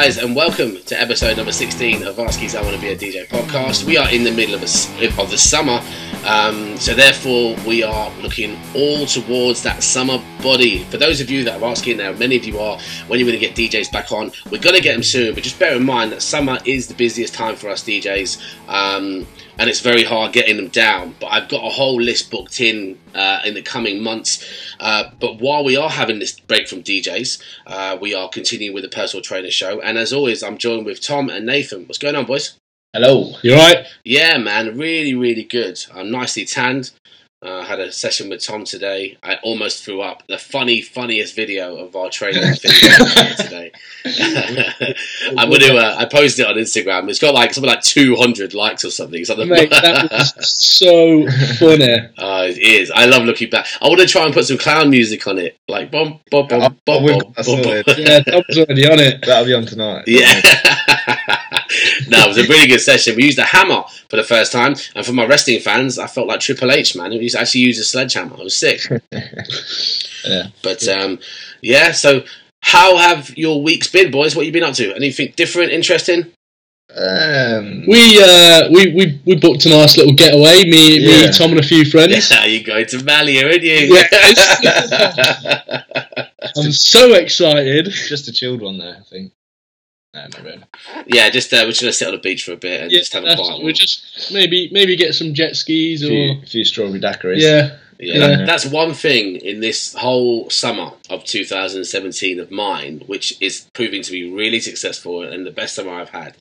guys, and welcome to episode number 16 of Varsky's I Want to Be a DJ podcast. We are in the middle of, a, of the summer, um, so therefore we are looking all towards that summer body. For those of you that are asking now, many of you are, when you're going to get DJs back on, we're going to get them soon, but just bear in mind that summer is the busiest time for us DJs. Um, and it's very hard getting them down. But I've got a whole list booked in uh, in the coming months. Uh, but while we are having this break from DJs, uh, we are continuing with the personal trainer show. And as always, I'm joined with Tom and Nathan. What's going on, boys? Hello. You alright? Yeah, man. Really, really good. I'm nicely tanned. Uh, I had a session with Tom today. I almost threw up the funny, funniest video of our training today. I'm to. Uh, I posted it on Instagram. It's got like something like 200 likes or something. something. Mate, that was so funny. Uh, it is. I love looking back. I want to try and put some clown music on it, like bum. bum, bum, bum, bum. Yeah, Tom's already on it. That'll be on tonight. Yeah. No, it was a really good session. We used a hammer for the first time, and for my wrestling fans, I felt like Triple H, man. We actually used a sledgehammer. I was sick. yeah. But um, yeah, so how have your weeks been, boys? What have you been up to? Anything different, interesting? Um, we uh, we we we booked a nice little getaway. Me, yeah. me, Tom, and a few friends. Yeah, you going to Malia, aren't you? Yeah. I'm so excited. Just a chilled one there, I think. No, not really. Yeah, just uh, we're just gonna sit on the beach for a bit and yeah, just have a quiet. We just maybe maybe get some jet skis or a few, a few strawberry daiquiris. Yeah. Yeah, yeah. That, that's one thing in this whole summer of 2017 of mine, which is proving to be really successful and the best summer I've had.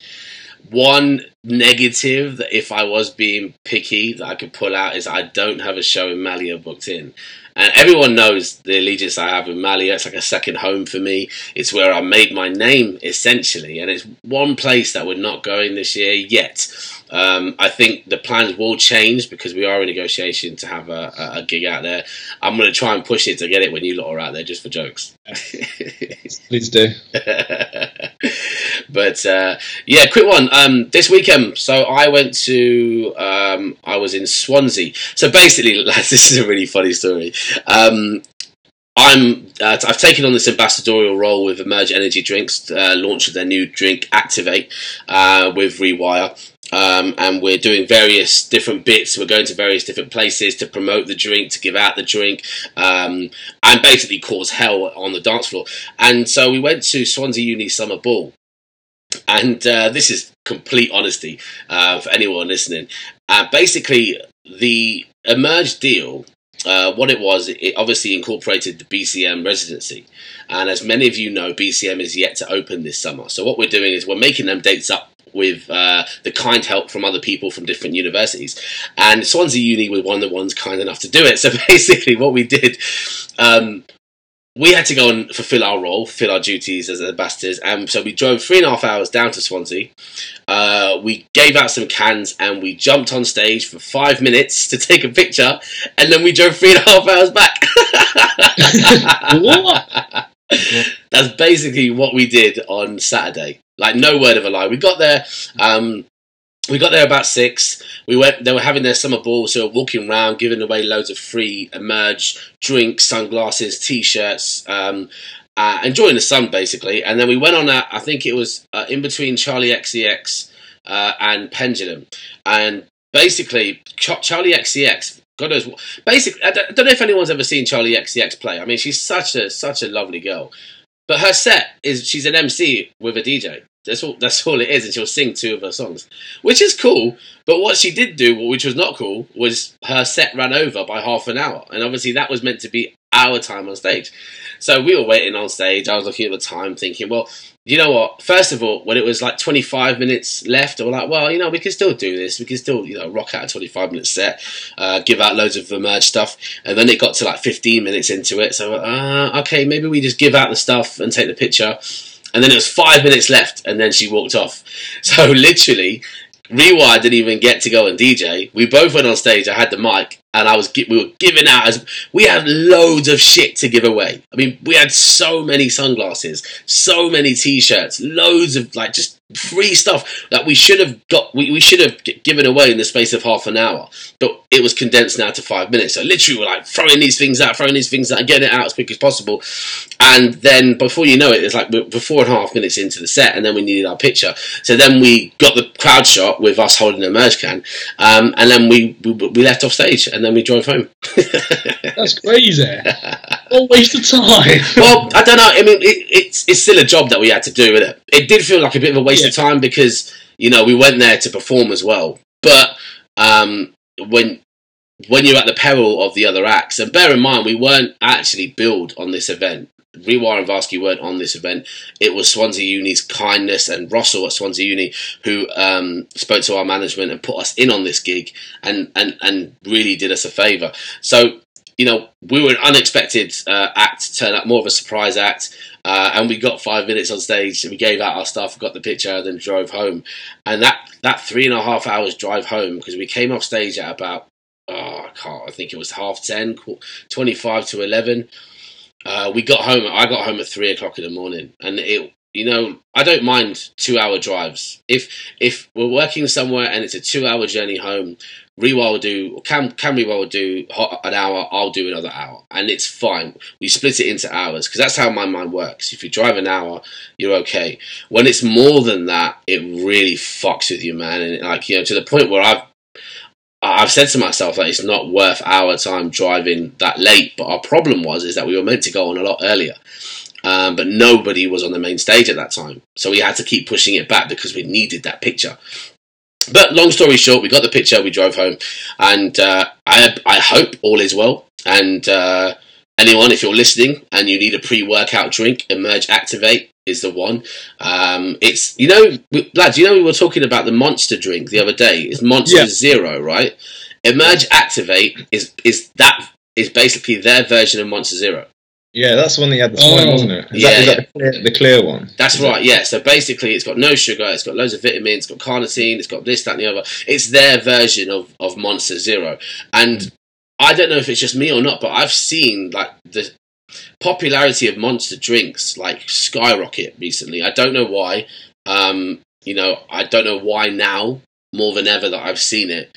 One negative that if I was being picky that I could pull out is I don't have a show in Malia booked in. And everyone knows the allegiance I have with Malia. It's like a second home for me. It's where I made my name, essentially. And it's one place that we're not going this year yet. Um, I think the plans will change because we are in negotiation to have a, a, a gig out there. I'm going to try and push it to get it when you lot are out there, just for jokes. Please do. but uh, yeah, quick one. Um, this weekend, so I went to. Um, I was in Swansea. So basically, lads, this is a really funny story. Um, I'm uh, I've taken on this ambassadorial role with Emerge Energy Drinks, uh, their new drink Activate uh, with Rewire. Um, and we're doing various different bits. We're going to various different places to promote the drink, to give out the drink, um, and basically cause hell on the dance floor. And so we went to Swansea Uni Summer Ball, and uh, this is complete honesty uh, for anyone listening. Uh, basically, the Emerge deal uh, what it was, it obviously incorporated the BCM residency. And as many of you know, BCM is yet to open this summer. So what we're doing is we're making them dates up with uh, the kind help from other people from different universities. And Swansea Uni was one of the ones kind enough to do it. So basically, what we did, um, we had to go and fulfill our role, fulfill our duties as ambassadors, and so we drove three and a half hours down to Swansea. Uh, we gave out some cans and we jumped on stage for five minutes to take a picture, and then we drove three and a half hours back. what? That's basically what we did on Saturday. Like no word of a lie. We got there. Um, we got there about six. We went. They were having their summer ball, so walking around, giving away loads of free emerge drinks, sunglasses, t-shirts, um, uh, enjoying the sun basically. And then we went on. A, I think it was uh, in between Charli XCX uh, and Pendulum, and basically Ch- Charli XCX. God knows. Basically, I don't, I don't know if anyone's ever seen Charli XCX play. I mean, she's such a such a lovely girl. But her set is she's an MC with a DJ. That's all. That's all it is, and she'll sing two of her songs, which is cool. But what she did do, which was not cool, was her set ran over by half an hour, and obviously that was meant to be our time on stage. So we were waiting on stage. I was looking at the time, thinking, well, you know what? First of all, when it was like 25 minutes left, was like, well, you know, we can still do this. We can still, you know, rock out a 25 minute set, uh, give out loads of the emerge stuff. And then it got to like 15 minutes into it. So, uh, okay, maybe we just give out the stuff and take the picture. And then it was five minutes left, and then she walked off. So literally, Rewire didn't even get to go and DJ. We both went on stage. I had the mic, and I was we were giving out as we had loads of shit to give away. I mean, we had so many sunglasses, so many t-shirts, loads of like just free stuff that we should have got we, we should have given away in the space of half an hour. But it was condensed now to five minutes. So literally we're like throwing these things out throwing these things out getting it out as quick as possible. And then before you know it it's like we're four and a half minutes into the set and then we needed our picture. So then we got the crowd shot with us holding a merge can um, and then we, we, we left off stage and then we drove home. That's crazy. What waste of time. Well I don't know. I mean it, it's, it's still a job that we had to do it? It did feel like a bit of a waste yeah. of time because you know we went there to perform as well. But um, when when you're at the peril of the other acts, and bear in mind we weren't actually billed on this event. Rewire and Varsky weren't on this event. It was Swansea Uni's kindness and Russell at Swansea Uni who um, spoke to our management and put us in on this gig and, and, and really did us a favour. So you know, we were an unexpected uh, act turn up, more of a surprise act. Uh, and we got five minutes on stage. We gave out our stuff, got the picture, then drove home. And that, that three and a half hours drive home, because we came off stage at about, oh, I can't, I think it was half 10, 25 to 11. Uh, we got home, I got home at three o'clock in the morning. And it, you know, I don't mind two hour drives. If if we're working somewhere and it's a two hour journey home, Rewire will do, Cam, Cam Rewire will do an hour, I'll do another hour. And it's fine. We split it into hours because that's how my mind works. If you drive an hour, you're okay. When it's more than that, it really fucks with you, man. And like, you know, to the point where I've, I've said to myself that it's not worth our time driving that late. But our problem was, is that we were meant to go on a lot earlier. Um, but nobody was on the main stage at that time. So we had to keep pushing it back because we needed that picture. But long story short, we got the picture, we drove home, and uh, I I hope all is well. And uh, anyone, if you're listening and you need a pre-workout drink, Emerge Activate is the one. Um, it's you know, we, lads, you know we were talking about the Monster drink the other day. It's Monster yeah. Zero, right? Emerge Activate is is that is basically their version of Monster Zero. Yeah, that's the one that you had this morning, oh. wasn't it? Is yeah, that, yeah. The clear, the, clear, one. That's is right. Yeah. So basically, it's got no sugar. It's got loads of vitamins. It's got carnitine. It's got this, that, and the other. It's their version of of Monster Zero. And. I don't know if it's just me or not, but I've seen like the popularity of Monster drinks like skyrocket recently. I don't know why. Um, you know, I don't know why now more than ever that I've seen it,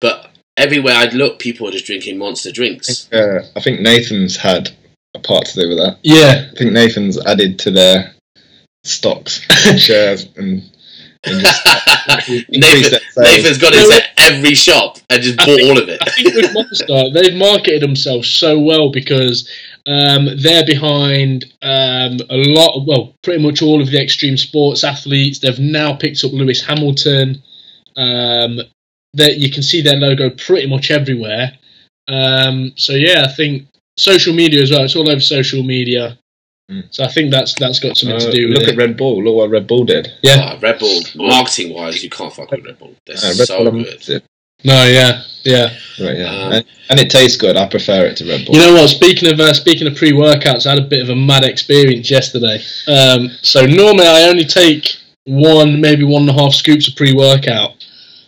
but everywhere I'd look, people are just drinking Monster drinks. Uh, I think Nathan's had part to do with that. Yeah, I think Nathan's added to their stocks, shares, and. and just, Nathan, Nathan's got into every shop and just bought all of it. I think with Monster, they've marketed themselves so well because um, they're behind um, a lot, well, pretty much all of the extreme sports athletes. They've now picked up Lewis Hamilton. Um, that you can see their logo pretty much everywhere. Um, so yeah, I think social media as well. It's all over social media. Mm. So I think that's that's got something uh, to do with look it. at Red Bull. Look what Red Bull did. Yeah, oh, Red Bull. Marketing wise, you can't fuck with Red Bull. They're uh, Red so Bull good. No, yeah, yeah, right, yeah, um, and, and, it tastes good. I prefer it to Red Bull. You know what? Speaking of uh, speaking of pre workouts, I had a bit of a mad experience yesterday. Um, so normally I only take one, maybe one and a half scoops of pre workout,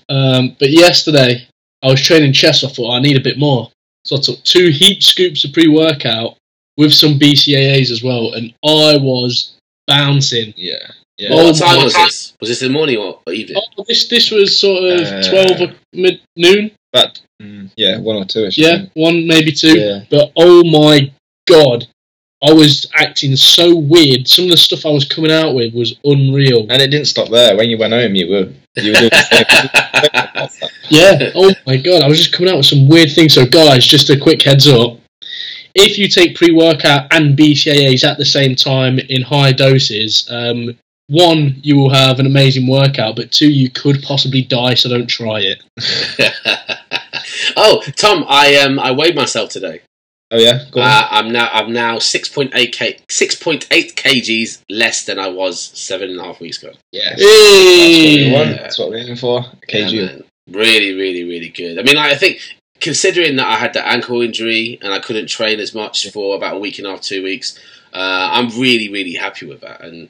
um, but yesterday I was training chest. I thought I need a bit more. So I took two heap scoops of pre workout with some BCAAs as well, and I was bouncing. Yeah. Yeah. Oh, what time was this? Was this in the morning or evening? Oh, this this was sort of uh, twelve or mid noon. But mm, yeah, one or two. ish. Yeah, one maybe two. Yeah. But oh my god, I was acting so weird. Some of the stuff I was coming out with was unreal. And it didn't stop there. When you went home, you were you were doing yeah. Oh my god, I was just coming out with some weird things. So guys, just a quick heads up. If you take pre-workout and BCAAs at the same time in high doses, um, one, you will have an amazing workout, but two, you could possibly die. So don't try it. oh, Tom, I um I weighed myself today. Oh yeah, uh, I'm now I'm now six point eight k six point eight kgs less than I was seven and a half weeks ago. Yes, hey. that's, what that's what we're aiming for. kg. Yeah, really, really, really good. I mean, I think considering that I had the ankle injury and I couldn't train as much for about a week and a half, two weeks, uh, I'm really, really happy with that, and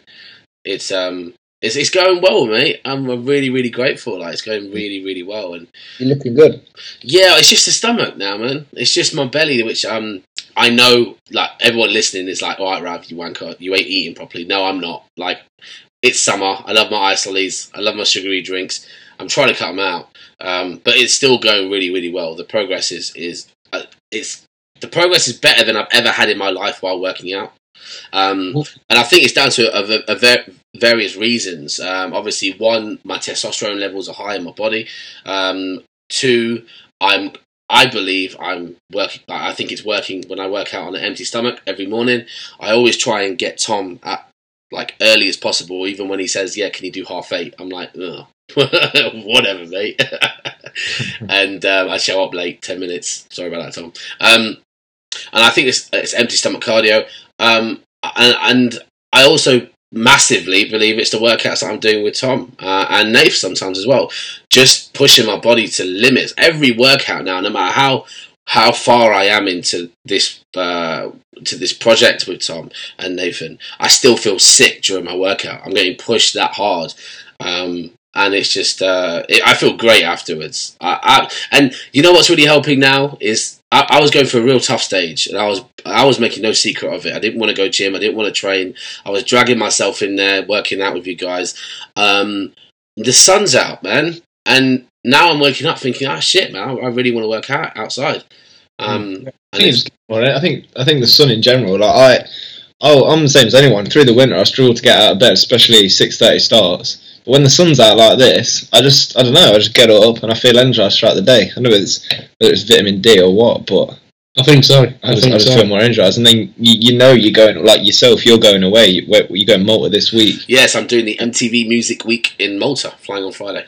it's um it's, it's going well, mate. I'm really, really grateful. Like it's going really, really well, and you're looking good. Yeah, it's just the stomach now, man. It's just my belly, which um I know like everyone listening is like, all right, Rav, you wanker, you ain't eating properly. No, I'm not. Like it's summer. I love my ice lollies. I love my sugary drinks. I'm trying to cut them out, um, but it's still going really, really well. The progress is is uh, it's the progress is better than I've ever had in my life while working out. Um, and I think it's down to a, a, a various reasons. Um, obviously, one, my testosterone levels are high in my body. Um, two, I'm I believe I'm working. I think it's working when I work out on an empty stomach every morning. I always try and get Tom at like early as possible, even when he says, "Yeah, can you do half eight? I'm like, whatever, mate. and um, I show up late, ten minutes. Sorry about that, Tom. Um, and I think it's, it's empty stomach cardio. Um, and, and, I also massively believe it's the workouts I'm doing with Tom uh, and Nath sometimes as well. Just pushing my body to limits. Every workout now, no matter how how far I am into this uh, to this project with Tom and Nathan, I still feel sick during my workout. I'm getting pushed that hard. Um, and it's just uh, it, I feel great afterwards. I, I, and you know what's really helping now is I, I, was going through a real tough stage, and I was I was making no secret of it. I didn't want to go gym. I didn't want to train. I was dragging myself in there, working out with you guys. Um, the sun's out, man, and now I'm waking up thinking, ah, shit, man, I, really want to work out outside. Um, I, think I think I think the sun in general, like I. Oh, I'm the same as anyone. Through the winter, I struggle to get out of bed, especially six thirty starts when the sun's out like this, I just I don't know. I just get up and I feel energized throughout the day. I know it's whether it's vitamin D or what, but I think so. I, just, I just so. feel more energized, and then you, you know you're going like yourself. You're going away. You, you're going Malta this week. Yes, I'm doing the MTV Music Week in Malta, flying on Friday.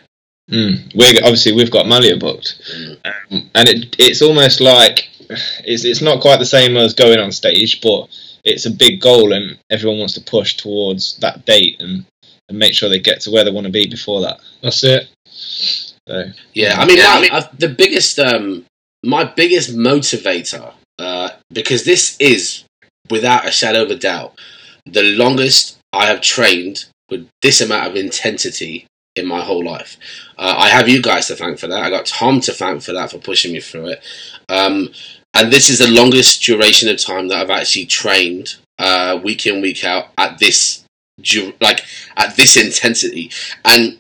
Mm. We obviously we've got Malia booked, mm. um, and it it's almost like it's it's not quite the same as going on stage, but it's a big goal, and everyone wants to push towards that date. And and make sure they get to where they want to be before that. That's it. So, yeah, I mean, yeah, my, the biggest, um, my biggest motivator, uh, because this is without a shadow of a doubt the longest I have trained with this amount of intensity in my whole life. Uh, I have you guys to thank for that. I got Tom to thank for that for pushing me through it. Um, and this is the longest duration of time that I've actually trained uh, week in week out at this like at this intensity. And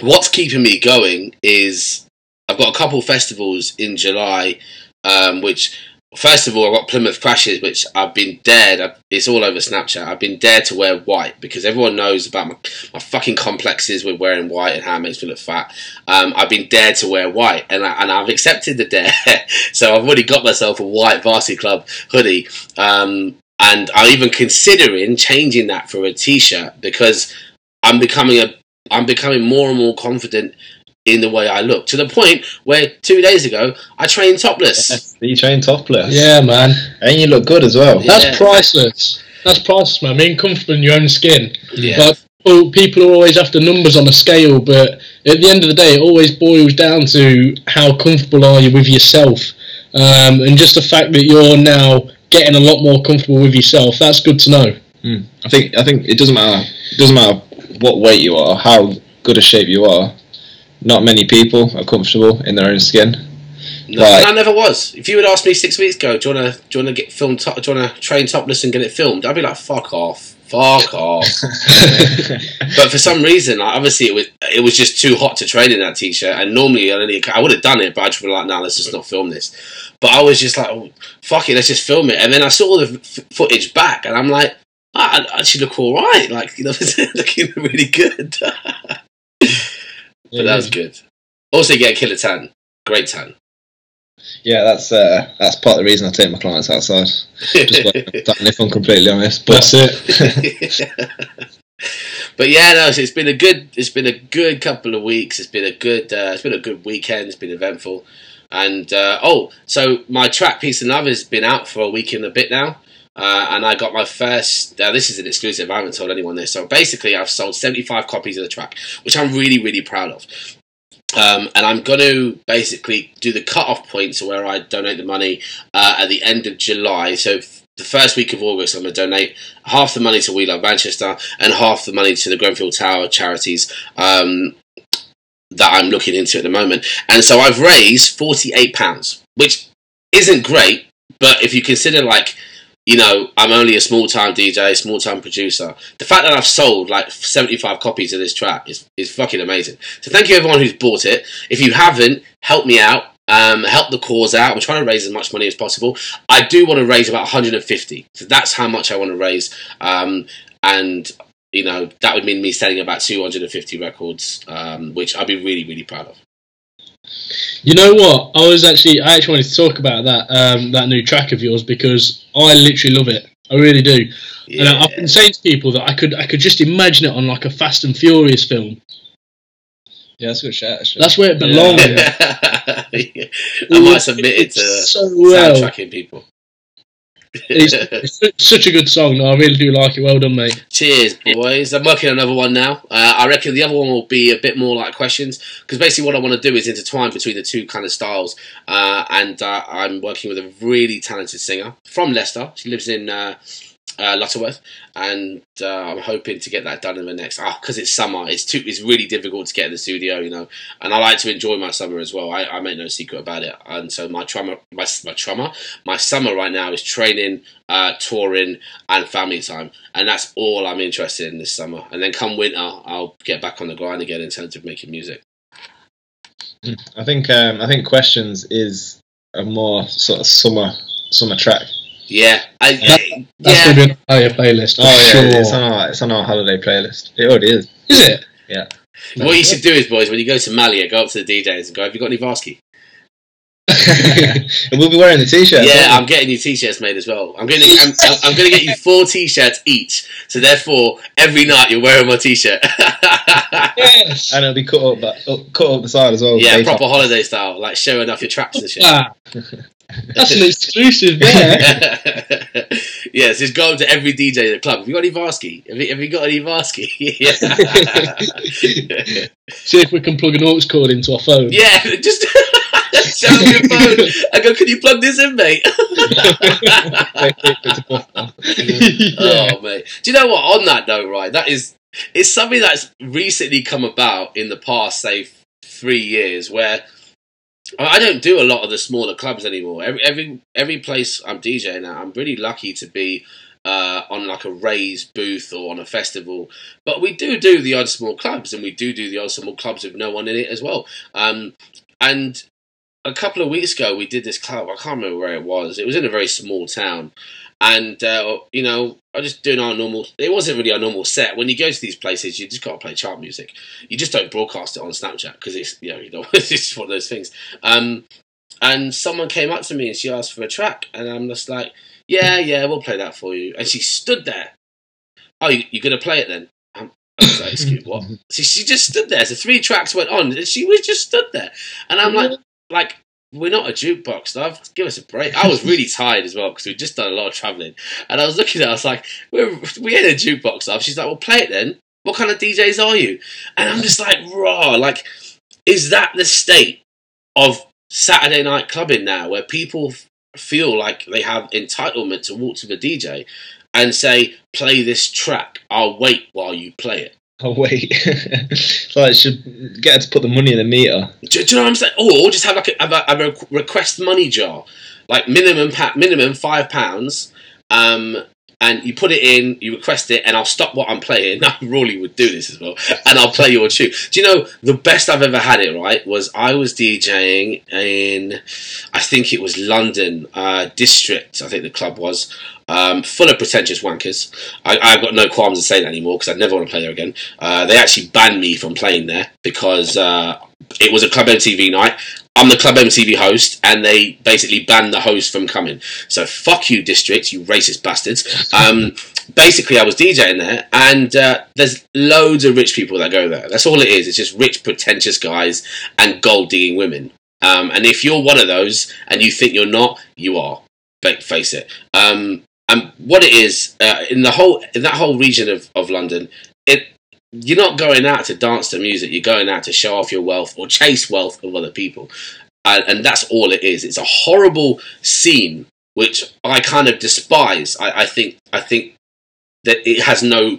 what's keeping me going is I've got a couple festivals in July, um, which first of all I've got Plymouth Crashes, which I've been dared. It's all over Snapchat. I've been dared to wear white because everyone knows about my, my fucking complexes with wearing white and how it makes me look fat. Um, I've been dared to wear white, and I, and I've accepted the dare. so I've already got myself a white Varsity Club hoodie. Um, and I'm even considering changing that for a T-shirt because I'm becoming a I'm becoming more and more confident in the way I look to the point where two days ago I trained topless. you trained topless, yeah, man, and you look good as well. That's priceless. That's priceless, man. Being comfortable in your own skin. Yeah. But well, people are always after numbers on a scale, but at the end of the day, it always boils down to how comfortable are you with yourself, um, and just the fact that you're now getting a lot more comfortable with yourself. That's good to know. Mm. I think I think it doesn't matter. It doesn't matter what weight you are, how good a shape you are. Not many people are comfortable in their own skin. No, like, I never was. If you had asked me six weeks ago, do you want to do you want to get filmed? do you want to train topless and get it filmed? I'd be like, fuck off, fuck off. but for some reason, like, obviously, it was it was just too hot to train in that t-shirt. And normally, I, only, I would have done it, but I just be like, nah, let's just not film this. But I was just like, oh, fuck it, let's just film it. And then I saw the f- footage back, and I'm like, ah, I actually look all right. Like, you know, looking really good. but yeah, that was good. Also, get a killer tan. Great tan. Yeah, that's uh, that's part of the reason I take my clients outside. Just if I'm completely honest, but that's it. but yeah, no, it's been a good, it's been a good couple of weeks. It's been a good, uh, it's been a good weekend. It's been eventful. And uh, oh, so my track Peace and Love has been out for a week and a bit now. Uh, and I got my first. Uh, this is an exclusive. I haven't told anyone this. So basically, I've sold 75 copies of the track, which I'm really, really proud of. Um, and I'm going to basically do the cut-off point to where I donate the money uh, at the end of July. So the first week of August, I'm going to donate half the money to We Love Manchester and half the money to the Grenfell Tower charities. Um, that I'm looking into at the moment. And so I've raised £48, which isn't great, but if you consider like you know, I'm only a small time DJ, small time producer. The fact that I've sold like 75 copies of this track is, is fucking amazing. So thank you everyone who's bought it. If you haven't, help me out. Um, help the cause out. I'm trying to raise as much money as possible. I do want to raise about 150. So that's how much I want to raise. Um, and you know that would mean me selling about 250 records, um, which I'd be really, really proud of. You know what? I was actually I actually wanted to talk about that um, that new track of yours because I literally love it. I really do. Yeah. And I've been saying to people that I could I could just imagine it on like a Fast and Furious film. Yeah, that's a good shout. Actually. That's where it belongs. I might submit it to so well. soundtracking people. It's, it's such a good song. I really do like it. Well done, mate. Cheers, boys. I'm working on another one now. Uh, I reckon the other one will be a bit more like questions because basically what I want to do is intertwine between the two kind of styles. Uh, and uh, I'm working with a really talented singer from Leicester. She lives in uh, Lutterworth, and uh, I'm hoping to get that done in the next. Ah, because it's summer, it's too. It's really difficult to get in the studio, you know. And I like to enjoy my summer as well. I, I make no secret about it. And so my trauma, my my trauma, my summer right now is training, uh, touring, and family time, and that's all I'm interested in this summer. And then come winter, I'll get back on the grind again in terms of making music. I think um, I think questions is a more sort of summer summer track. Yeah, I, That- That's yeah. going to be on the playlist. Oh yeah, sure. it's on our it's on our holiday playlist. It already is. Is it? Yeah. What you should do is, boys, when you go to Malia, go up to the DJs and go, "Have you got any Varsky?" and we'll be wearing the t-shirt. Yeah, I'm getting you t-shirts made as well. I'm going to I'm, I'm going to get you four t-shirts each. So therefore, every night you're wearing my t-shirt. yes. and it'll be cut up, but cut up the side as well. yeah, proper holiday style, like showing off your traps and shit. That's an exclusive there. yes, just go up to every DJ in the club. Have you got any Varsky? Have you, have you got any Varsky? See if we can plug an aux cord into our phone. yeah, just them your phone. I go, can you plug this in, mate? Oh mate, do you know what? On that note, right, that is it's something that's recently come about in the past, say, three years, where I don't do a lot of the smaller clubs anymore. Every every every place I'm DJing at, I'm really lucky to be uh, on like a raised booth or on a festival. But we do do the odd small clubs, and we do do the odd small clubs with no one in it as well. Um, and a couple of weeks ago, we did this club. I can't remember where it was. It was in a very small town, and uh, you know, I was just doing our normal. It wasn't really our normal set. When you go to these places, you just got to play chart music. You just don't broadcast it on Snapchat because it's you know, you know it's just one of those things. Um, and someone came up to me and she asked for a track, and I'm just like, yeah, yeah, we'll play that for you. And she stood there. Oh, you, you're gonna play it then? Um, I was like, excuse what? So she just stood there. So three tracks went on, and she was just stood there. And I'm like, like we're not a jukebox, love. Give us a break. I was really tired as well because we'd just done a lot of travelling, and I was looking at. her, I was like, we're we ain't a jukebox, love. She's like, well, play it then. What kind of DJs are you? And I'm just like, raw. Like, is that the state of Saturday night clubbing now, where people feel like they have entitlement to walk to the DJ and say, play this track. I'll wait while you play it. Oh wait, like should get her to put the money in the meter. Do, do you know what I'm saying? Or just have like a, have a, have a request money jar, like minimum pa- minimum five pounds, um, and you put it in, you request it, and I'll stop what I'm playing. Now Rawley would do this as well, and I'll play your tune. Do you know the best I've ever had it? Right, was I was DJing in, I think it was London uh, District. I think the club was. Um, full of pretentious wankers. I, I've got no qualms to say that anymore because I never want to play there again. Uh, they actually banned me from playing there because uh, it was a Club MTV night. I'm the Club MTV host, and they basically banned the host from coming. So fuck you, district, you racist bastards. Um, basically, I was DJing there, and uh, there's loads of rich people that go there. That's all it is. It's just rich, pretentious guys and gold digging women. Um, and if you're one of those and you think you're not, you are. Face it. Um, and what it is uh, in the whole in that whole region of, of London, it you're not going out to dance to music. You're going out to show off your wealth or chase wealth of other people, and, and that's all it is. It's a horrible scene which I kind of despise. I, I think I think that it has no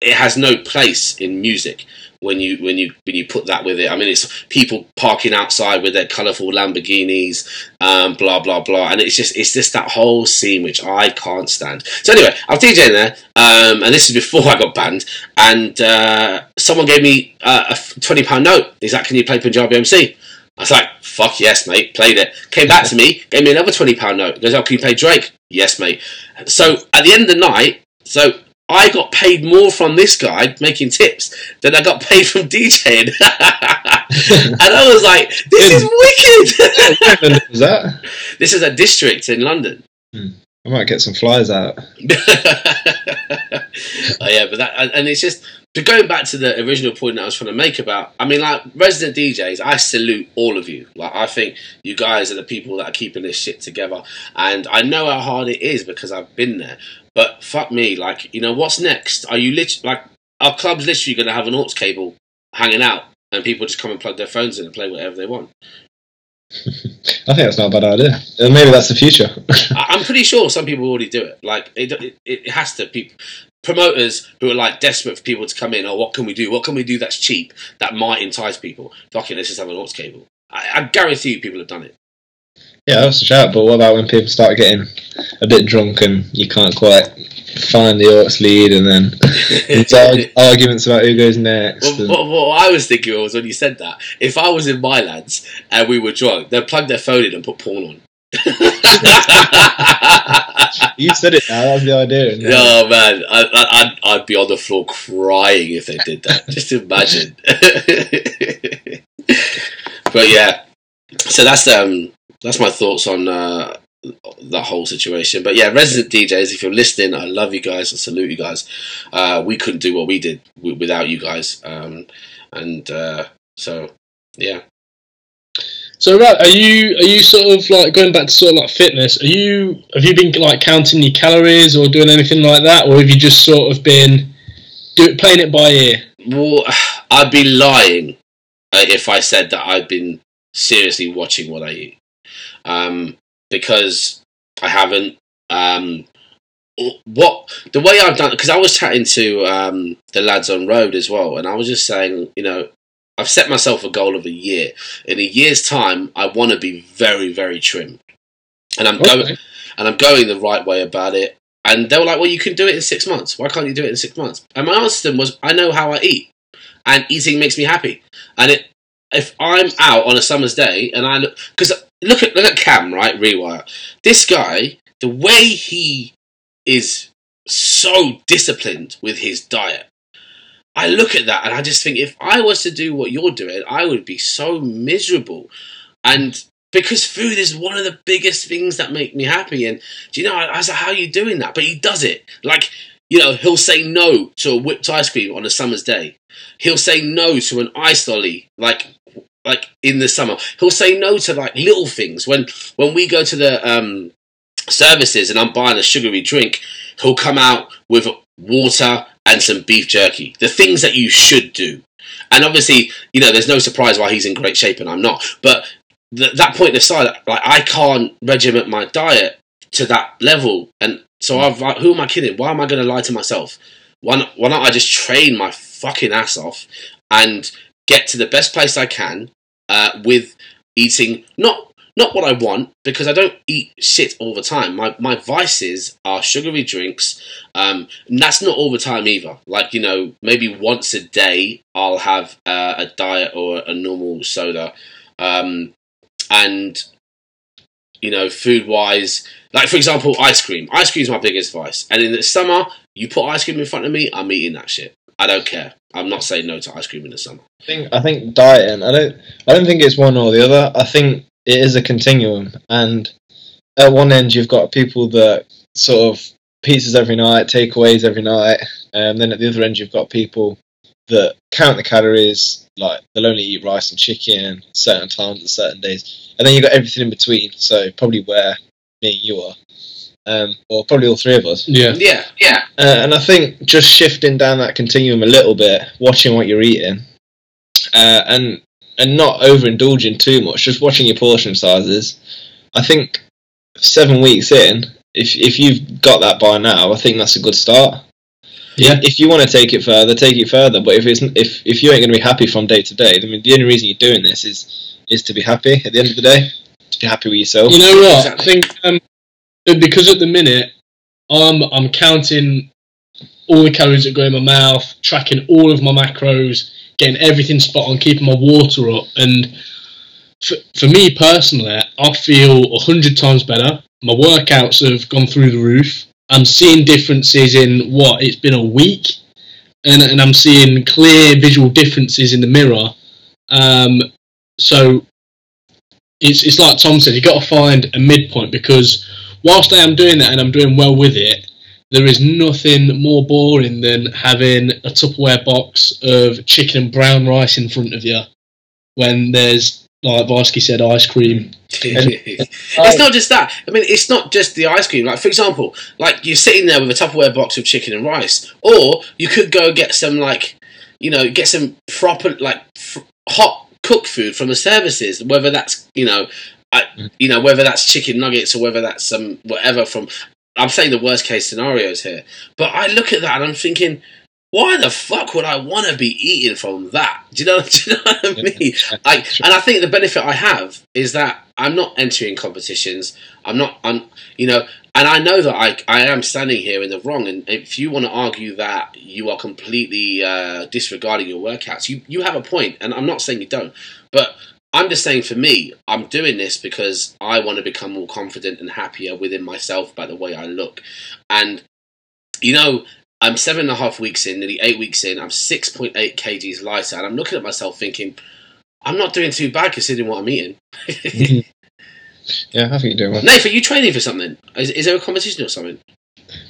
it has no place in music when you when you when you put that with it. I mean, it's people parking outside with their colourful Lamborghinis, um, blah blah blah, and it's just it's just that whole scene which I can't stand. So anyway, I was DJing there, um, and this is before I got banned, and uh, someone gave me uh, a twenty pound note. He's like, "Can you play Punjabi MC?" I was like, fuck yes, mate. Played it. Came back to me, gave me another £20 note. Goes, oh, can you play Drake? Yes, mate. So at the end of the night, so I got paid more from this guy making tips than I got paid from DJing. and I was like, this is wicked. was that? This is a district in London. Hmm. I might get some flies out. oh yeah, but that and it's just but going back to the original point that I was trying to make about, I mean, like resident DJs, I salute all of you. Like, I think you guys are the people that are keeping this shit together, and I know how hard it is because I've been there. But fuck me, like, you know, what's next? Are you literally like, our club's literally going to have an aux cable hanging out, and people just come and plug their phones in and play whatever they want? I think that's not a bad idea. Uh, maybe that's the future. I'm pretty sure some people already do it. Like it, it, it has to. People, promoters who are like desperate for people to come in. Oh, what can we do? What can we do that's cheap that might entice people? Fuck it, let's just have an aux cable. I, I guarantee you, people have done it. Yeah, that's a shout. But what about when people start getting a bit drunk and you can't quite find the aux lead, and then it's arguments about who goes next? Well, what, what, I was thinking was when you said that, if I was in my lads and we were drunk, they'd plug their phone in and put porn on. you said it now. That's the idea. Oh man, I, I, I'd, I'd be on the floor crying if they did that. Just imagine. but yeah, so that's um that's my thoughts on uh, that whole situation. But yeah, resident DJs, if you're listening, I love you guys. I salute you guys. Uh, we couldn't do what we did w- without you guys. Um, and uh, so yeah. So, right, are you are you sort of like going back to sort of like fitness? Are you have you been like counting your calories or doing anything like that, or have you just sort of been do, playing it by ear? Well, I'd be lying uh, if I said that I've been seriously watching what I eat, um, because I haven't. Um, what the way I've done because I was chatting to um, the lads on road as well, and I was just saying, you know, I've set myself a goal of a year. In a year's time, I want to be very, very trim, and I'm okay. going, and I'm going the right way about it. And they were like, "Well, you can do it in six months. Why can't you do it in six months?" And my answer to them was, "I know how I eat, and eating makes me happy. And it, if I'm out on a summer's day and I look, because look at look at Cam, right? Rewire. This guy, the way he is so disciplined with his diet I look at that and I just think if I was to do what you're doing, I would be so miserable. And because food is one of the biggest things that make me happy. And do you know, I, like, how are you doing that? But he does it. Like, you know, he'll say no to a whipped ice cream on a summer's day. He'll say no to an ice lolly, like like in the summer. He'll say no to like little things. When when we go to the um, services and I'm buying a sugary drink, he'll come out with water and some beef jerky. The things that you should do. And obviously, you know, there's no surprise why he's in great shape and I'm not. But th- that point aside, like I can't regiment my diet to that level. And so I've like, who am I kidding? Why am I going to lie to myself? Why not, why not I just train my fucking ass off and get to the best place I can uh, with eating not not what I want because I don't eat shit all the time. My my vices are sugary drinks. Um, and that's not all the time either. Like you know, maybe once a day I'll have uh, a diet or a normal soda. Um, and you know, food wise, like for example, ice cream. Ice cream is my biggest vice. And in the summer, you put ice cream in front of me, I'm eating that shit. I don't care. I'm not saying no to ice cream in the summer. I think I think dieting. I don't. I don't think it's one or the other. I think it is a continuum, and at one end you've got people that sort of pizzas every night, takeaways every night, and then at the other end you've got people that count the calories, like they'll only eat rice and chicken certain times and certain days, and then you've got everything in between. So probably where me and you are. Um, or probably all three of us. Yeah, yeah, yeah. Uh, and I think just shifting down that continuum a little bit, watching what you're eating, uh, and and not overindulging too much, just watching your portion sizes. I think seven weeks in, if if you've got that by now, I think that's a good start. Yeah. If you want to take it further, take it further. But if it's if if you ain't going to be happy from day to day, I mean, the only reason you're doing this is is to be happy at the end of the day, to be happy with yourself. You know what? Exactly. I think um, because at the minute I'm I'm counting all the calories that go in my mouth, tracking all of my macros, getting everything spot on, keeping my water up, and for, for me personally, I feel a hundred times better. My workouts have gone through the roof. I'm seeing differences in what it's been a week, and and I'm seeing clear visual differences in the mirror. Um, so it's it's like Tom said, you got to find a midpoint because whilst I am doing that and I'm doing well with it, there is nothing more boring than having a Tupperware box of chicken and brown rice in front of you when there's like Varsky said, ice cream. it's not just that. I mean, it's not just the ice cream. Like, for example, like you're sitting there with a Tupperware box of chicken and rice, or you could go get some like, you know, get some proper like f- hot cooked food from the services. Whether that's you know, I, you know, whether that's chicken nuggets or whether that's some whatever from. I'm saying the worst case scenarios here, but I look at that and I'm thinking, why the fuck would I want to be eating from that? Do you know? Do you know what I mean? I, and I think the benefit I have is that I'm not entering competitions. I'm not. I'm. You know. And I know that I, I am standing here in the wrong. And if you want to argue that you are completely uh, disregarding your workouts, you, you have a point. And I'm not saying you don't. But I'm just saying for me, I'm doing this because I want to become more confident and happier within myself by the way I look. And, you know, I'm seven and a half weeks in, nearly eight weeks in. I'm 6.8 kgs lighter. And I'm looking at myself thinking, I'm not doing too bad considering what I'm eating. Yeah, I think you're doing well. Nath, are you training for something? Is, is there a competition or something?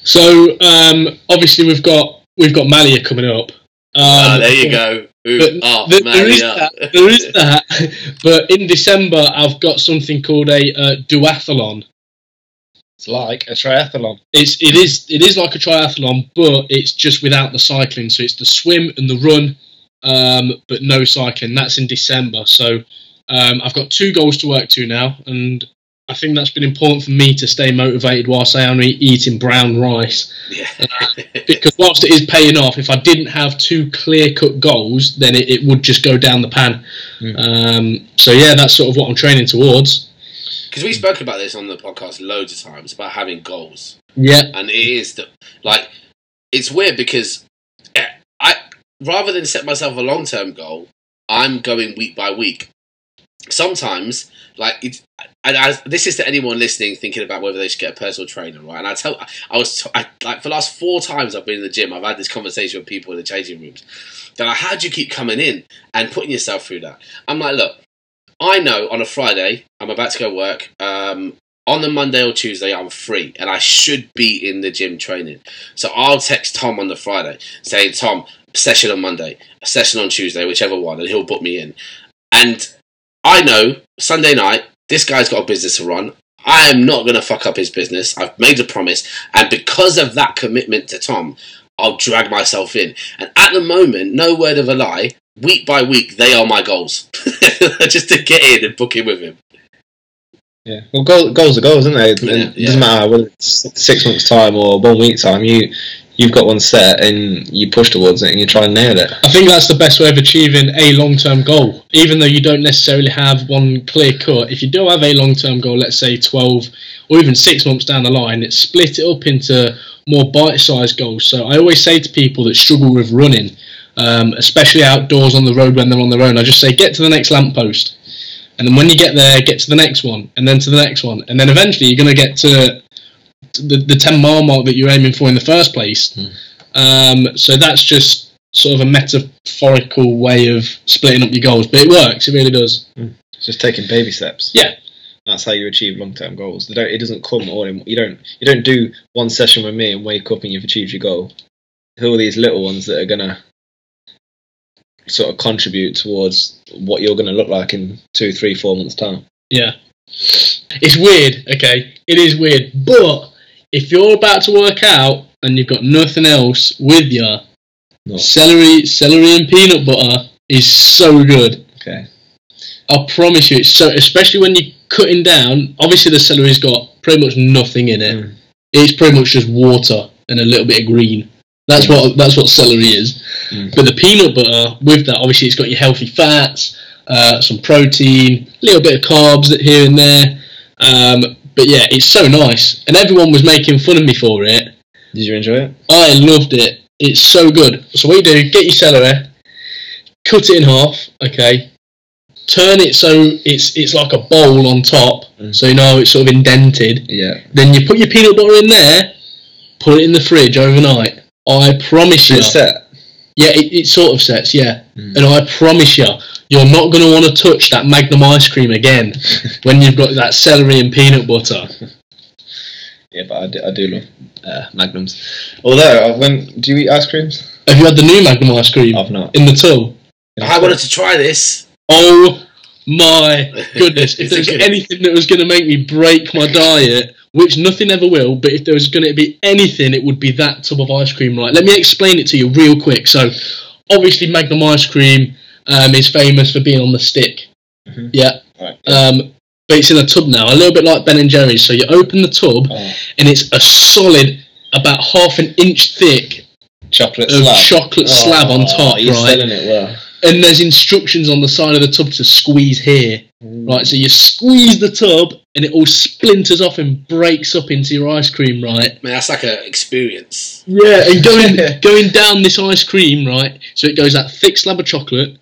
So um, obviously we've got we've got Malia coming up. Um, Ah, there you go. Ooh, But oh, there- man, there is yeah. that. There is that. But in December, I've got something called a uh, duathlon. It's like a triathlon. It's it is it is like a triathlon, but it's just without the cycling. So it's the swim and the run, um, but no cycling. That's in December. So um, I've got two goals to work to now, and I think that's been important for me to stay motivated whilst I am eating brown rice. Yeah. Because whilst it is paying off, if I didn't have two clear cut goals, then it, it would just go down the pan. Mm. Um, so yeah, that's sort of what I'm training towards. Because we spoke about this on the podcast loads of times about having goals, Yeah, and it is the, like it's weird because eh, I rather than set myself a long term goal, I'm going week by week. Sometimes, like it's, and this is to anyone listening thinking about whether they should get a personal trainer, right? And I tell, I was t- I, like for the last four times I've been in the gym, I've had this conversation with people in the changing rooms. They're like, "How do you keep coming in and putting yourself through that?" I'm like, "Look, I know on a Friday I'm about to go work. Um, on the Monday or Tuesday I'm free, and I should be in the gym training. So I'll text Tom on the Friday saying, "Tom, session on Monday, session on Tuesday, whichever one," and he'll book me in. And I know Sunday night this guy's got a business to run. I am not going to fuck up his business. I've made a promise, and because of that commitment to Tom, I'll drag myself in. And at the moment, no word of a lie, week by week, they are my goals. Just to get in and book in with him. Yeah. Well, goal, goals are goals, aren't they? It yeah. doesn't matter whether it's six months' time or one week time. You you've got one set and you push towards it and you try and nail it. I think that's the best way of achieving a long term goal. Even though you don't necessarily have one clear cut, if you do have a long term goal, let's say 12 or even six months down the line, it's split it up into more bite sized goals. So I always say to people that struggle with running, um, especially outdoors on the road when they're on their own, I just say get to the next lamppost. And then when you get there, get to the next one, and then to the next one. And then eventually you're going to get to the, the 10 mile mark that you're aiming for in the first place. Um, so that's just sort of a metaphorical way of splitting up your goals, but it works. It really does. It's just taking baby steps. Yeah. That's how you achieve long term goals. It doesn't come all in. You don't. You don't do one session with me and wake up and you've achieved your goal. Who are these little ones that are gonna sort of contribute towards what you're gonna look like in two, three, four months' time? Yeah. It's weird, okay? It is weird. But if you're about to work out and you've got nothing else with you, No. celery, celery and peanut butter is so good. Okay. I promise you, it's so especially when you're cutting down. Obviously, the celery's got pretty much nothing in it. Mm. It's pretty much just water and a little bit of green. That's what that's what celery is. Mm. But the peanut butter with that, obviously, it's got your healthy fats, uh, some protein, a little bit of carbs here and there. Um, but yeah, it's so nice, and everyone was making fun of me for it. Did you enjoy it? I loved it. It's so good. So what you do, get your celery, cut it in half, okay. Turn it so it's it's like a bowl on top, Mm. so you know it's sort of indented. Yeah. Then you put your peanut butter in there, put it in the fridge overnight. I promise you. It's set. Yeah, it, it sort of sets, yeah. Mm. And I promise you, you're not going to want to touch that Magnum ice cream again when you've got that celery and peanut butter. Yeah, but I do, I do love uh, Magnums. Although, when do you eat ice creams? Have you had the new Magnum ice cream I've not. in the tub? I wanted to try this. Oh my goodness! if Is it there's good? anything that was going to make me break my diet, which nothing ever will, but if there was going to be anything, it would be that tub of ice cream. Right? Let me explain it to you real quick. So, obviously, Magnum ice cream um, is famous for being on the stick. Mhm. Yeah. Right. Um, but it's in a tub now, a little bit like Ben and Jerry's. So you open the tub, Oh, and it's a solid, about half an inch thick chocolate slab. chocolate slab on Oh, top, You're right? selling it well. And there's instructions on the side of the tub to squeeze here. Right, so you squeeze the tub and it all splinters off and breaks up into your ice cream, right? Man, that's like an experience. Yeah, and going going down this ice cream, right? So it goes that thick slab of chocolate,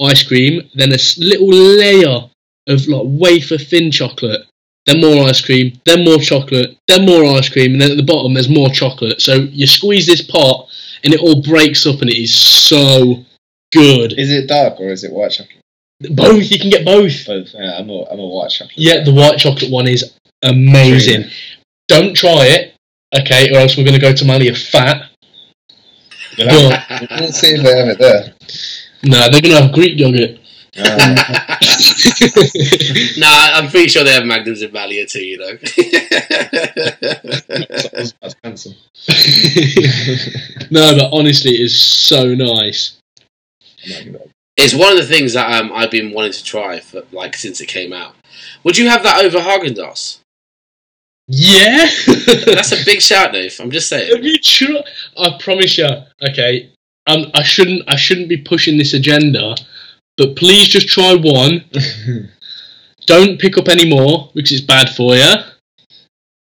ice cream, then a little layer of like wafer thin chocolate, then more ice cream, then more chocolate, then more ice cream, and then at the bottom there's more chocolate. So you squeeze this pot and it all breaks up and it is so good. Is it dark or is it white chocolate? Both, you can get both. Both. Yeah, I'm a, I'm a white chocolate. Yeah, the white chocolate one is amazing. Don't try it, okay, or else we're going to go to Malia fat. We'll see if they have it there. No, they're to have Greek yogurt. Uh, nah, I'm pretty sure they have Magnums in Malia too, you know. that's, that's handsome. no, but honestly, it is so nice. it's one of the things that um, I've been wanting to try for like since it came out. Would you have that over Haagen Dazs? Yeah, That's a big shout, Dave. I'm just saying. Have you tried? I promise you. Okay, um, I shouldn't. I shouldn't be pushing this agenda, but please just try one. Don't pick up any more because it's bad for you. Yeah,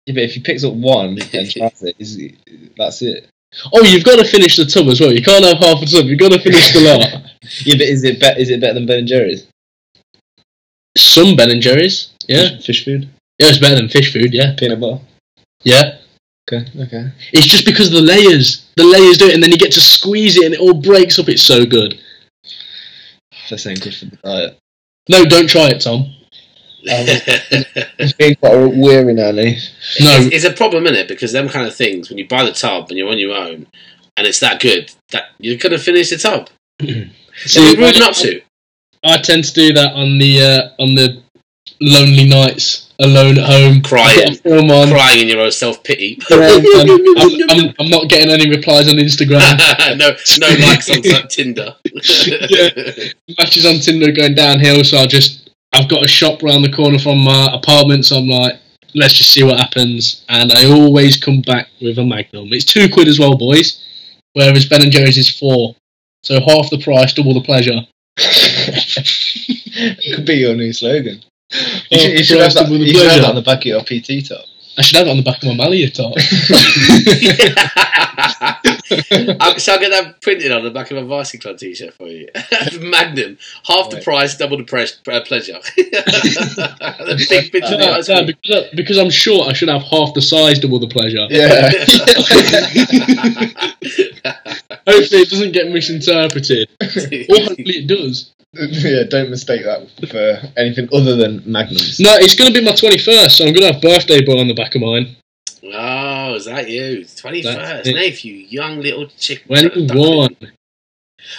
but if he picks up one and tries it, that's it. Oh, you've got to finish the tub as well. You can't have half a tub. You've got to finish the lot. Yeah, but is it be- is it better than Ben and Jerry's? Some Ben and Jerry's. Yeah, Phish Food, yeah, it's better than Phish Food. Yeah, peanut butter. yeah. Okay, okay. It's just because of the layers. The layers do it, and then you get to squeeze it, and it all breaks up. It's so good. That's ain't good for the diet. No, don't try it, Tom. It's been quite weary now, Lee. No, it's, it's a problem in it because them kind of things when you buy the tub and you're on your own and it's that good that you're gonna finish the tub. So See, what are you up to? I tend to do that on the uh, on the lonely nights, alone at home, Crying. I've got a film on. Crying in your own self pity. I'm, I'm, I'm, I'm not getting any replies on Instagram. no, no likes on t- Tinder. Matches on Tinder going downhill, so I just I've got a shop round the corner from my apartment, so I'm like, let's just see what happens. And I always come back with a Magnum. It's two quid as well, boys. Whereas Ben and Jerry's is four, so half the price, double the pleasure. it Could be your new slogan. Half You should, you should have price, that, you should have that on the back of your PT top. I should have it on the back of my Malia top. I, shall I get that printed on the back of a Varsity Club t-shirt for you? Magnum, half the Right. price, double the press, uh, pleasure. the big picture of the No, no, because, I- because I'm short, I should have half the size, double the pleasure. Yeah. Hopefully, it doesn't get misinterpreted. Or hopefully, it does. yeah, don't mistake that for anything other than Magnums. No, it's going to be my 21st, so I'm going to have birthday boy on the back of mine. oh, is that you? Twenty That's. Nath, you young little chick. 21.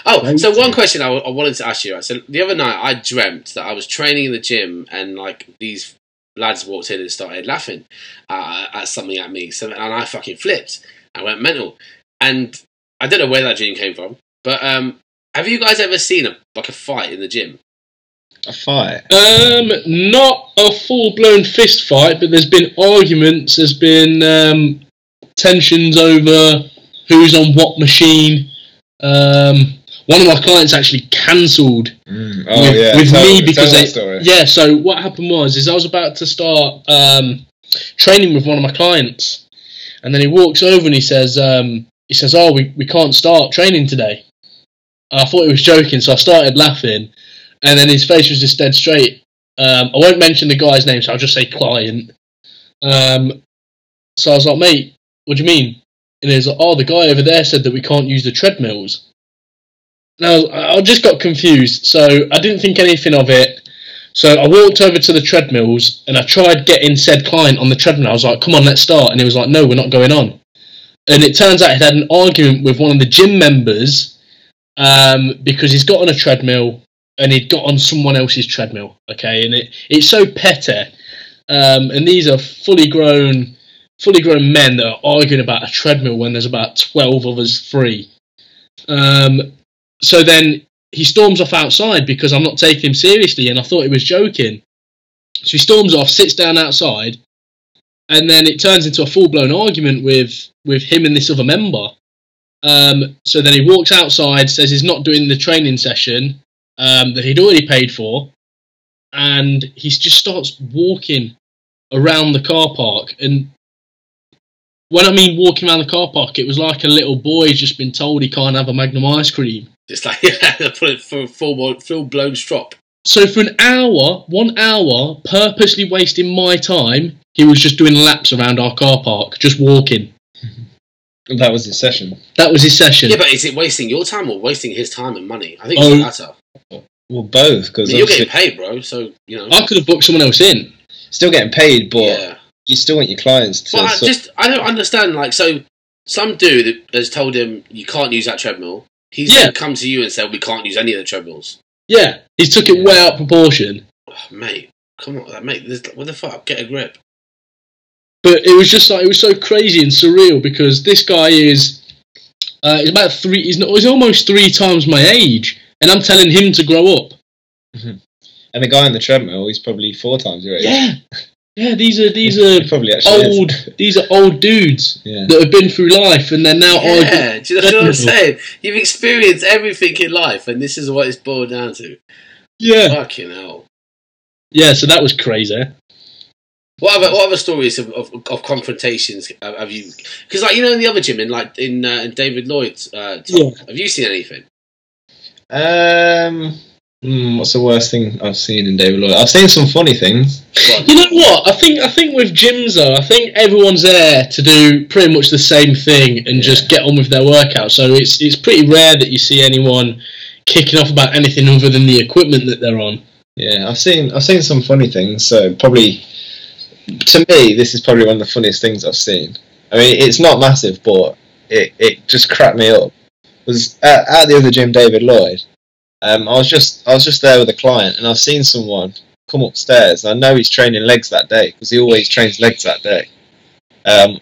Oh, so one question I, w- I wanted to ask you. right, So the other night I dreamt that I was training in the gym and like these lads walked in and started laughing uh, at something at me. So and I fucking flipped. I went mental. And I don't know where that dream came from, but um, have you guys ever seen a like a fight in the gym? A fight. Um, not a full blown fist fight, but there's been arguments, there's been um, tensions over who's on what machine. Um, one of my clients actually cancelled Mm. Oh with, yeah, with tell- me tell because that they, story. yeah. So what happened was is I was about to start um, training with one of my clients, and then he walks over and he says um, he says, "Oh, we, we can't start training today." I thought he was joking, so I started laughing, and then his face was just dead straight. Um, I won't mention the guy's name, so I'll just say client. Um, so I was like, "Mate, what do you mean?" And he was like, "Oh, the guy over there said that we can't use the treadmills." Now I, I just got confused, so I didn't think anything of it. So I walked over to the treadmills and I tried getting said client on the treadmill. I was like, "Come on, let's start," and he was like, "No, we're not going on." And it turns out he had an argument with one of the gym members um, because he's got on a treadmill and he'd got on someone else's treadmill. Okay, and it it's so petty. Um, and these are fully grown, fully grown men that are arguing about a treadmill when there's about twelve us free. Um, so then he storms off outside because I'm not taking him seriously, and I thought he was joking. So he storms off, sits down outside, and then it turns into a full blown argument with with him and this other member. Um, so then he walks outside, says he's not doing the training session um, that he'd already paid for, and he just starts walking around the car park. And when I mean walking around the car park, it was like a little boy just been told he can't have a Magnum ice cream. It's like yeah, put it for full full blown strop. So for an hour, one hour, purposely wasting my time, he was just doing laps around our car park, just walking. That was his session. That was his session. Yeah, but is it wasting your time or wasting his time and money? I think Oh. it's the latter. Well, both I because mean, you're getting paid, bro. So you know. I could have booked someone else in. still getting paid, but yeah. you still want your clients to. Well, I just I don't understand. Like, so some dude has told him you can't use that treadmill. He's Yeah. then come to you and said we can't use any of the treadmills. Yeah, he took it way out of proportion. Oh, mate, come on, like, mate. This, what the fuck? Get a grip. But it was just like it was so crazy and surreal because this guy is uh, he's about three. He's, not, he's almost three times my age, and I'm telling him to grow up. and the guy on the treadmill, he's probably four times your age. Yeah, yeah. These are these are probably actually is. old. These are old dudes Yeah. that have been through life, and they're now arguing. Yeah, do you know what i'm saying you've experienced everything in life, and this is what it's boiled down to. Yeah, Fucking hell. yeah. So that was crazy. What other what other stories of, of, of confrontations have have you? Because like you know in the other gym in like in, uh, in David Lloyd's uh, talk, Yeah. have you seen anything? Um, hmm, what's the worst thing I've seen in David Lloyd? I've seen some funny things. Go. You know what? I think I think with gyms though, I think everyone's there to do pretty much the same thing and just get on with their workout. So it's it's pretty rare that you see anyone kicking off about anything other than the equipment that they're on. Yeah, I've seen I've seen some funny things. So probably to me, this is probably one of the funniest things I've seen. I mean, it's not massive, but it, it just cracked me up. Was at, at the other gym, David Lloyd. Um, I was just I was just there with a client, and I've seen someone come upstairs. I know he's training legs that day because he always trains legs that day. Um,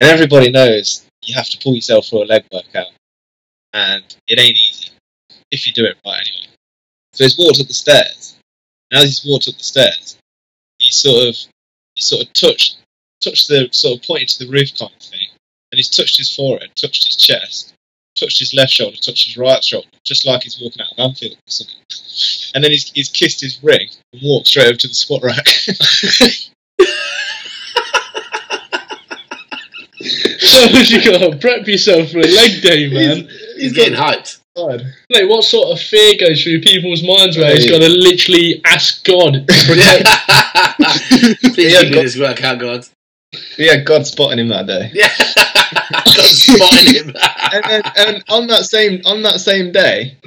and everybody knows you have to pull yourself through a leg workout, and it ain't easy if you do it right anyway. So he's walked up the stairs. And as he's walked up the stairs, he sort of sort of touched touched the sort of pointed to the roof kind of thing, and he's touched his forehead, touched his chest, touched his left shoulder, touched his right shoulder, just like he's walking out of Anfield or something. And then he's, he's kissed his ring and walked straight over to the squat rack. So you gotta prep yourself for a leg day, man. He's getting hyped. Like what sort of fear goes through people's minds where he's Hey. gotta literally ask God to protect Please Yeah, go- this God. yeah, God spotting him that day. Yeah, God's spotting him. and, then, and on that same on that same day,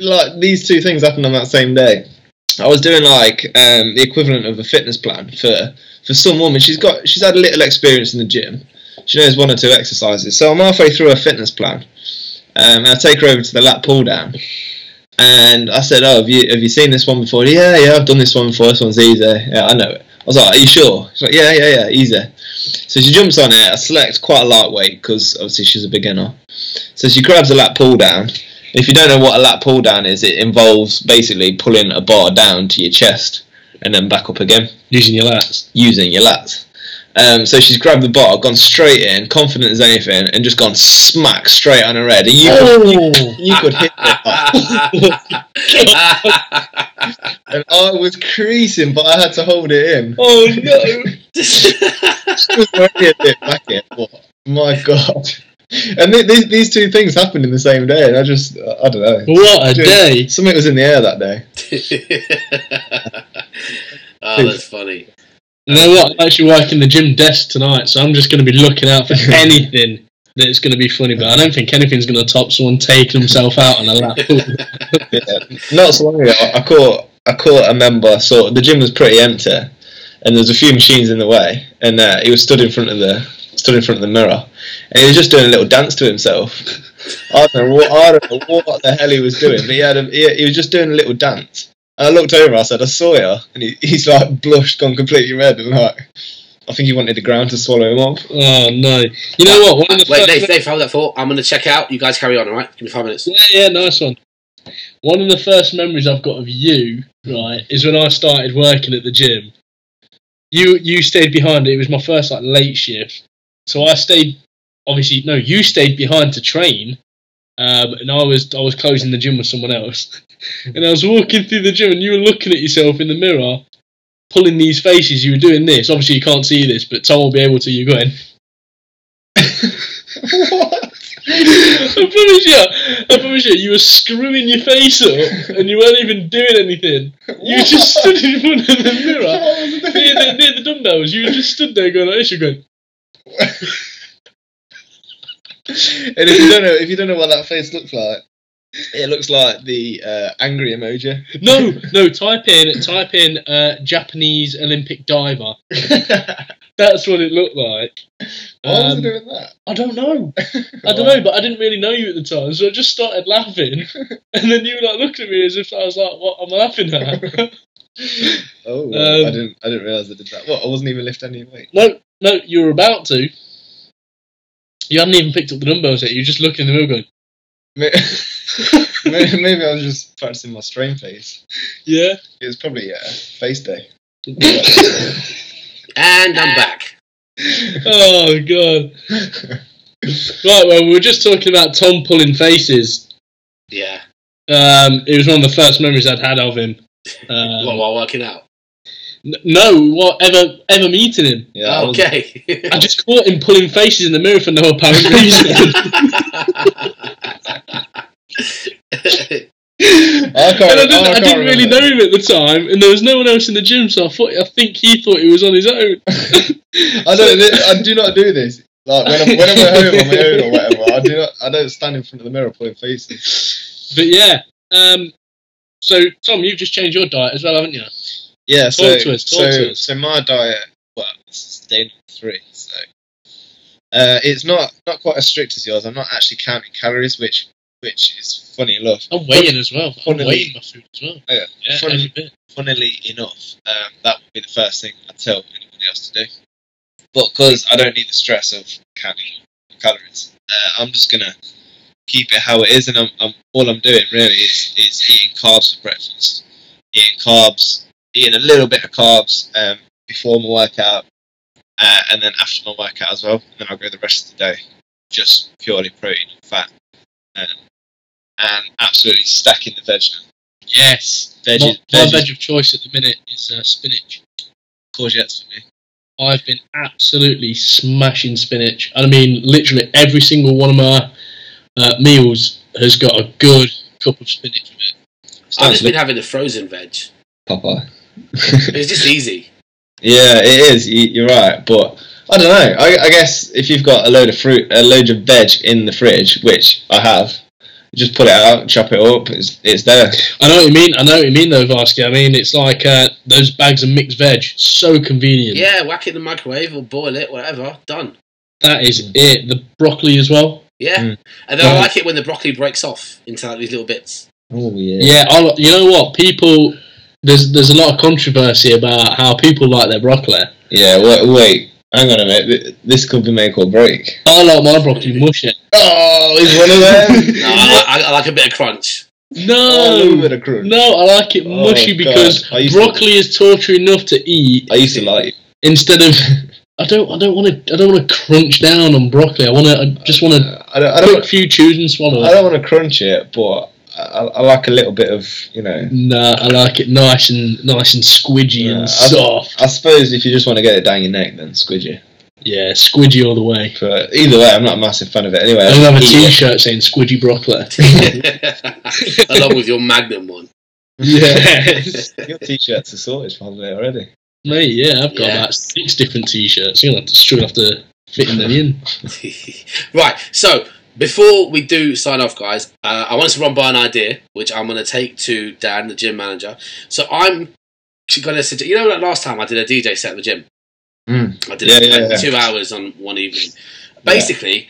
like these two things happened on that same day. I was doing like um, the equivalent of a fitness plan for for some woman. She's got she's had a little experience in the gym. She knows one or two exercises. So I'm halfway through her fitness plan. Um, and I take her over to the lat pull down, and I said, "Oh, have you have you seen this one before?" Yeah, yeah, I've done this one before. This one's easy. Yeah, I know it. I was like, "Are you sure?" She's like, "Yeah, yeah, yeah, easy." So she jumps on it. I select quite a lightweight because obviously she's a beginner. So she grabs a lat pull down. If you don't know what a lat pull down is, it involves basically pulling a bar down to your chest and then back up again using your lats. using your lats. Um, so she's grabbed the bottle, gone straight in, confident as anything, and just gone smack straight on her head. And you, could, Oh, you could hit it. And I was creasing, but I had to hold it in. oh no! She was already a bit back it, but my god. And th- these these two things happened in the same day, and I just I don't know. What a Dude. day! Something was in the air that day. oh, that's funny. You know what? I'm actually working the gym desk tonight, so I'm just going to be looking out for anything that's going to be funny. But I don't think anything's going to top someone taking himself out on a lat. Yeah. Not so long ago, I caught I caught a member. So the gym was pretty empty, and there was a few machines in the way, and uh, he was stood in front of the stood in front of the mirror, and he was just doing a little dance to himself. I don't know what I don't know what the hell he was doing, but he had a, he, he was just doing a little dance. And I looked over, I said, "I saw you," and he, he's like blushed, gone completely red, and like I think he wanted the ground to swallow him up. oh no! You know what? One of the Wait, first Dave, Dave, hold that thought. I'm going to check out. You guys carry on, all right? Give me five minutes. Yeah, yeah, nice one. One of the first memories I've got of you, right, is when I started working at the gym. You you stayed behind. It was my first like late shift, so I stayed. Obviously, no, you stayed behind to train, um, and I was I was closing the gym with someone else, and I was walking through the gym, and you were looking at yourself in the mirror, pulling these faces. You were doing this. Obviously, you can't see this, but Tom will be able to. You're going. what? I promise you, I promise you, you were screwing your face up and you weren't even doing anything. You just stood in front of the mirror near the, near the dumbbells. You just stood there going like this. You're going, And if you don't know, if you don't know what that face looks like, it looks like the uh, angry emoji. no, no. Type in, type in uh, Japanese Olympic diver. That's what it looked like. Why was Um, it doing that? I don't know. I don't know, but I didn't really know you at the time, so I just started laughing, and then you were like looking at me as if I was like, "What am I laughing at?" Oh, Um, I didn't. I didn't realize I did that. What? I wasn't even lifting any weight. No, no, you were about to. You hadn't even picked up the dumbbells yet. You were just looking in the mirror going, Maybe, maybe, maybe I was just practicing my strain face. yeah. It was probably uh, face day. And I'm back. oh, God. Right, well, we were just talking about Tom pulling faces. Yeah. Um, it was one of the first memories I'd had of him. Um, What, while working out? n- no, what, ever, ever meeting him. yeah. I was- okay. I just caught him pulling faces in the mirror for no apparent reason. I and I didn't, I I didn't really know him at the time, and there was no one else in the gym, so I thought I think he thought he was on his own. I don't. I do not do this. Like when I'm, when I'm at home on my own or whatever, I do not. I don't stand in front of the mirror pulling faces. But yeah, um, so Tom, you've just changed your diet as well, haven't you? Yeah. Talk so, to us, talk so, to us. so my diet. Well, this is day number three. So uh, it's not not quite as strict as yours. I'm not actually counting calories, which which is funny enough. I'm weighing as well. I'm weighing my food as well. Oh, yeah. Yeah, bit. funnily enough, um, that would be the first thing I'd tell anybody else to do. But because I don't need the stress of counting calories, uh, I'm just gonna keep it how it is, and I'm, I'm all I'm doing really is is eating carbs for breakfast, eating carbs, eating a little bit of carbs um, before my workout, uh, and then after my workout as well. And then I'll go the rest of the day just purely protein and fat, um, and absolutely stacking the veg. Now. Yes. Veg, my, my veg, veg of choice at the minute is uh, spinach. courgettes for me. I've been absolutely smashing spinach. I mean, literally every single one of my uh, meals has got a good cup of spinach with it. I've just been having the frozen veg. Popeye. It's just easy. yeah, it is. you- You're right, but I don't know. I, I guess if you've got a load of fruit, a load of veg in the fridge, which I have, just pull it out, chop it up. It's it's there. I know what you mean. I know what you mean, though, Varsky. I mean, it's like uh, those bags of mixed veg. So convenient. Yeah, whack it in the microwave or boil it, whatever. Done. That is it. The broccoli as well. Yeah. Mm. And then I like it when the broccoli breaks off into like these little bits. Oh yeah. Yeah, I, you know what? People, there's there's a lot of controversy about how people like their broccoli. Yeah. Wait, wait. Hang on a minute. Th- This could be make or break. I like my broccoli mushy. Oh, he's one of them. No, I, I, I like a bit of crunch. Oh, a No, little bit of crunch. no, I like it Oh, mushy God. because I used to- broccoli is torture enough to eat. I used to like. it. Instead of, I don't I don't want to I don't want to crunch down on broccoli. I want to I just want to uh, I don't, I quick don't, few chews and swallow. I it. don't want to crunch it, but I, I like a little bit of, you know. Nah, I like it nice and nice and squidgy Yeah, and I- soft. I suppose if you just want to get it down your neck, then squidgy. Yeah, squidgy all the way. But either way, I'm not a massive fan of it. Anyway, I don't have a eat it. T-shirt saying squidgy broccoli. Along with your Magnum one. yes, Your t-shirts are sorted for holiday already. mate. Yeah, I've got Yeah. about six different T-shirts. You're gonna have to struggle after fitting them in. right, so before we do sign off, guys, uh, I want to run by an idea which I'm going to take to Dan, the gym manager. So I'm going to suggest, you know, like last time I did a DJ set at the gym? Mm. I did Yeah, it yeah, yeah. two hours on one evening. Basically,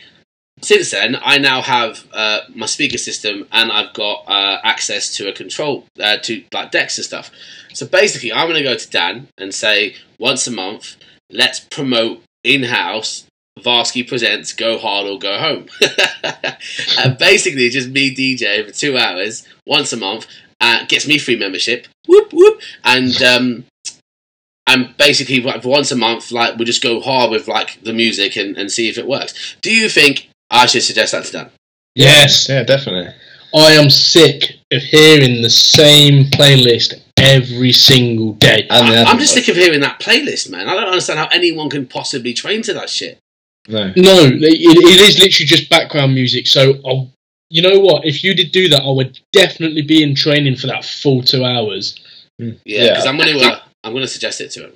since then, I now have uh, my speaker system and I've got uh, access to a control, uh, to like decks and stuff. So basically, I'm going to go to Dan and say, once a month, let's promote in house. Varsky presents Go Hard or Go Home. and basically, just me DJ for two hours once a month uh, gets me free membership. Whoop whoop, and um, and basically like, once a month, like we just go hard with like the music and, and see if it works. Do you think I should suggest that to Dan? Yes, Yeah, definitely. I am sick of hearing the same playlist every single day. I, other I'm just sick of hearing that playlist, man. I don't understand how anyone can possibly train to that shit. No. No, it, it is literally just background music. So, I'll, you know what? If you did do that, I would definitely be in training for that full two hours. Yeah, Yeah. because I'm going to uh, I'm going to suggest it to him.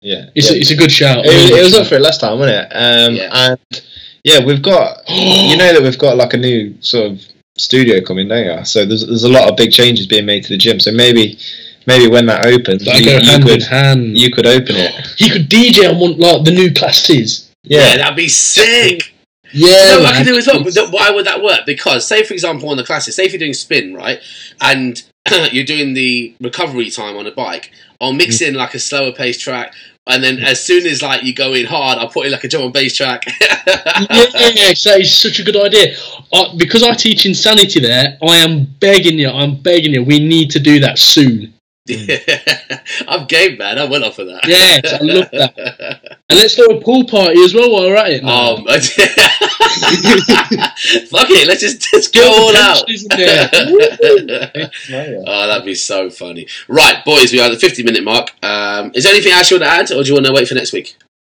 Yeah. It's, yeah. A, it's a good shout. It, was- it was up for it last time, wasn't it? Um, Yeah. And yeah, we've got you know that we've got like a new sort of studio coming, don't you? So there's there's a lot of big changes being made to the gym. So maybe maybe when that opens, Like you, you hand could hand. you could open it. He could DJ on one like the new classes. Yeah, Yeah. that'd be sick. Yeah, no, I can do it as well. But why would that work? Because, say, for example, on the classes, say if you're doing spin, right, and you're doing the recovery time on a bike, I'll mix in like a slower pace track, and then as soon as like you go in hard, I'll put in like a drum and bass track. yes, that is such a good idea. Uh, because I teach insanity there, I am begging you, I'm begging you, we need to do that soon. I'm game, man. I went off of that. Yes, I love that. And let's throw a pool party as well while we're at it. now. Um, fuck it, let's just, just go Get all out. pensioners in there. oh, that'd be so funny. Right, boys, we are at the 50 minute mark. Um, is there anything else you want to add, or do you want to wait for next week?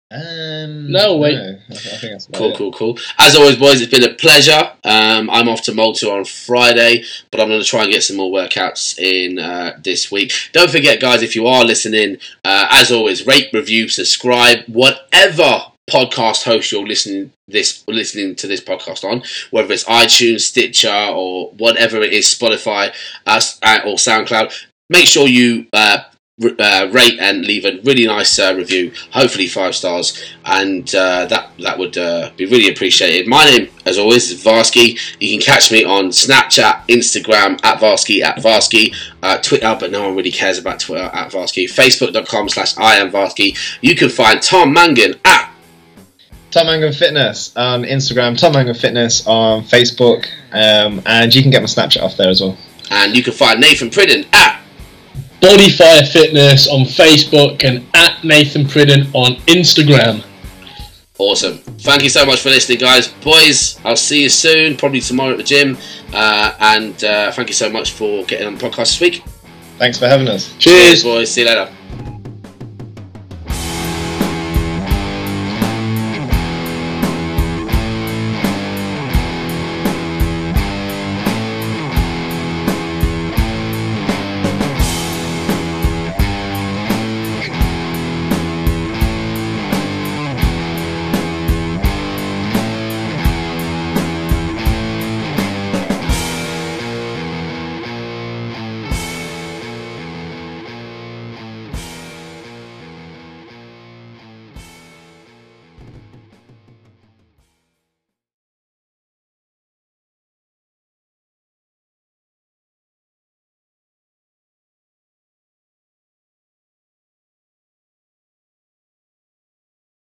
Um, No, wait. I, I think that's about Cool, it. cool, cool. As always, boys, it's been a pleasure. Um, I'm off to Malta on Friday, but I'm going to try and get some more workouts in uh, this week. Don't forget, guys, if you are listening, uh, as always, rate, review, subscribe, whatever podcast host you're listening this listening to this podcast on, whether it's iTunes, Stitcher, or whatever it is, Spotify uh, or SoundCloud. Make sure you uh, uh, rate and leave a really nice uh, review, hopefully five stars, and uh, that that would uh, be really appreciated. My name, as always, is Varsky. You can catch me on Snapchat, Instagram at Varsky at Varsky, uh, Twitter, but no one really cares about Twitter at Varsky. Facebook.com slash I am Varsky. You can find Tom Mangan at Tom Mangan Fitness on Instagram, Tom Mangan Fitness on Facebook, um, and you can get my Snapchat off there as well. and you can find Nathan Pridden at Bodyfire Fitness on Facebook and at Nathan Pridden on Instagram. Awesome. Thank you so much for listening, guys. Boys, I'll see you soon, probably tomorrow at the gym. Uh, and uh, thank you so much for getting on the podcast this week. Thanks for having us. Cheers. boys. See you later.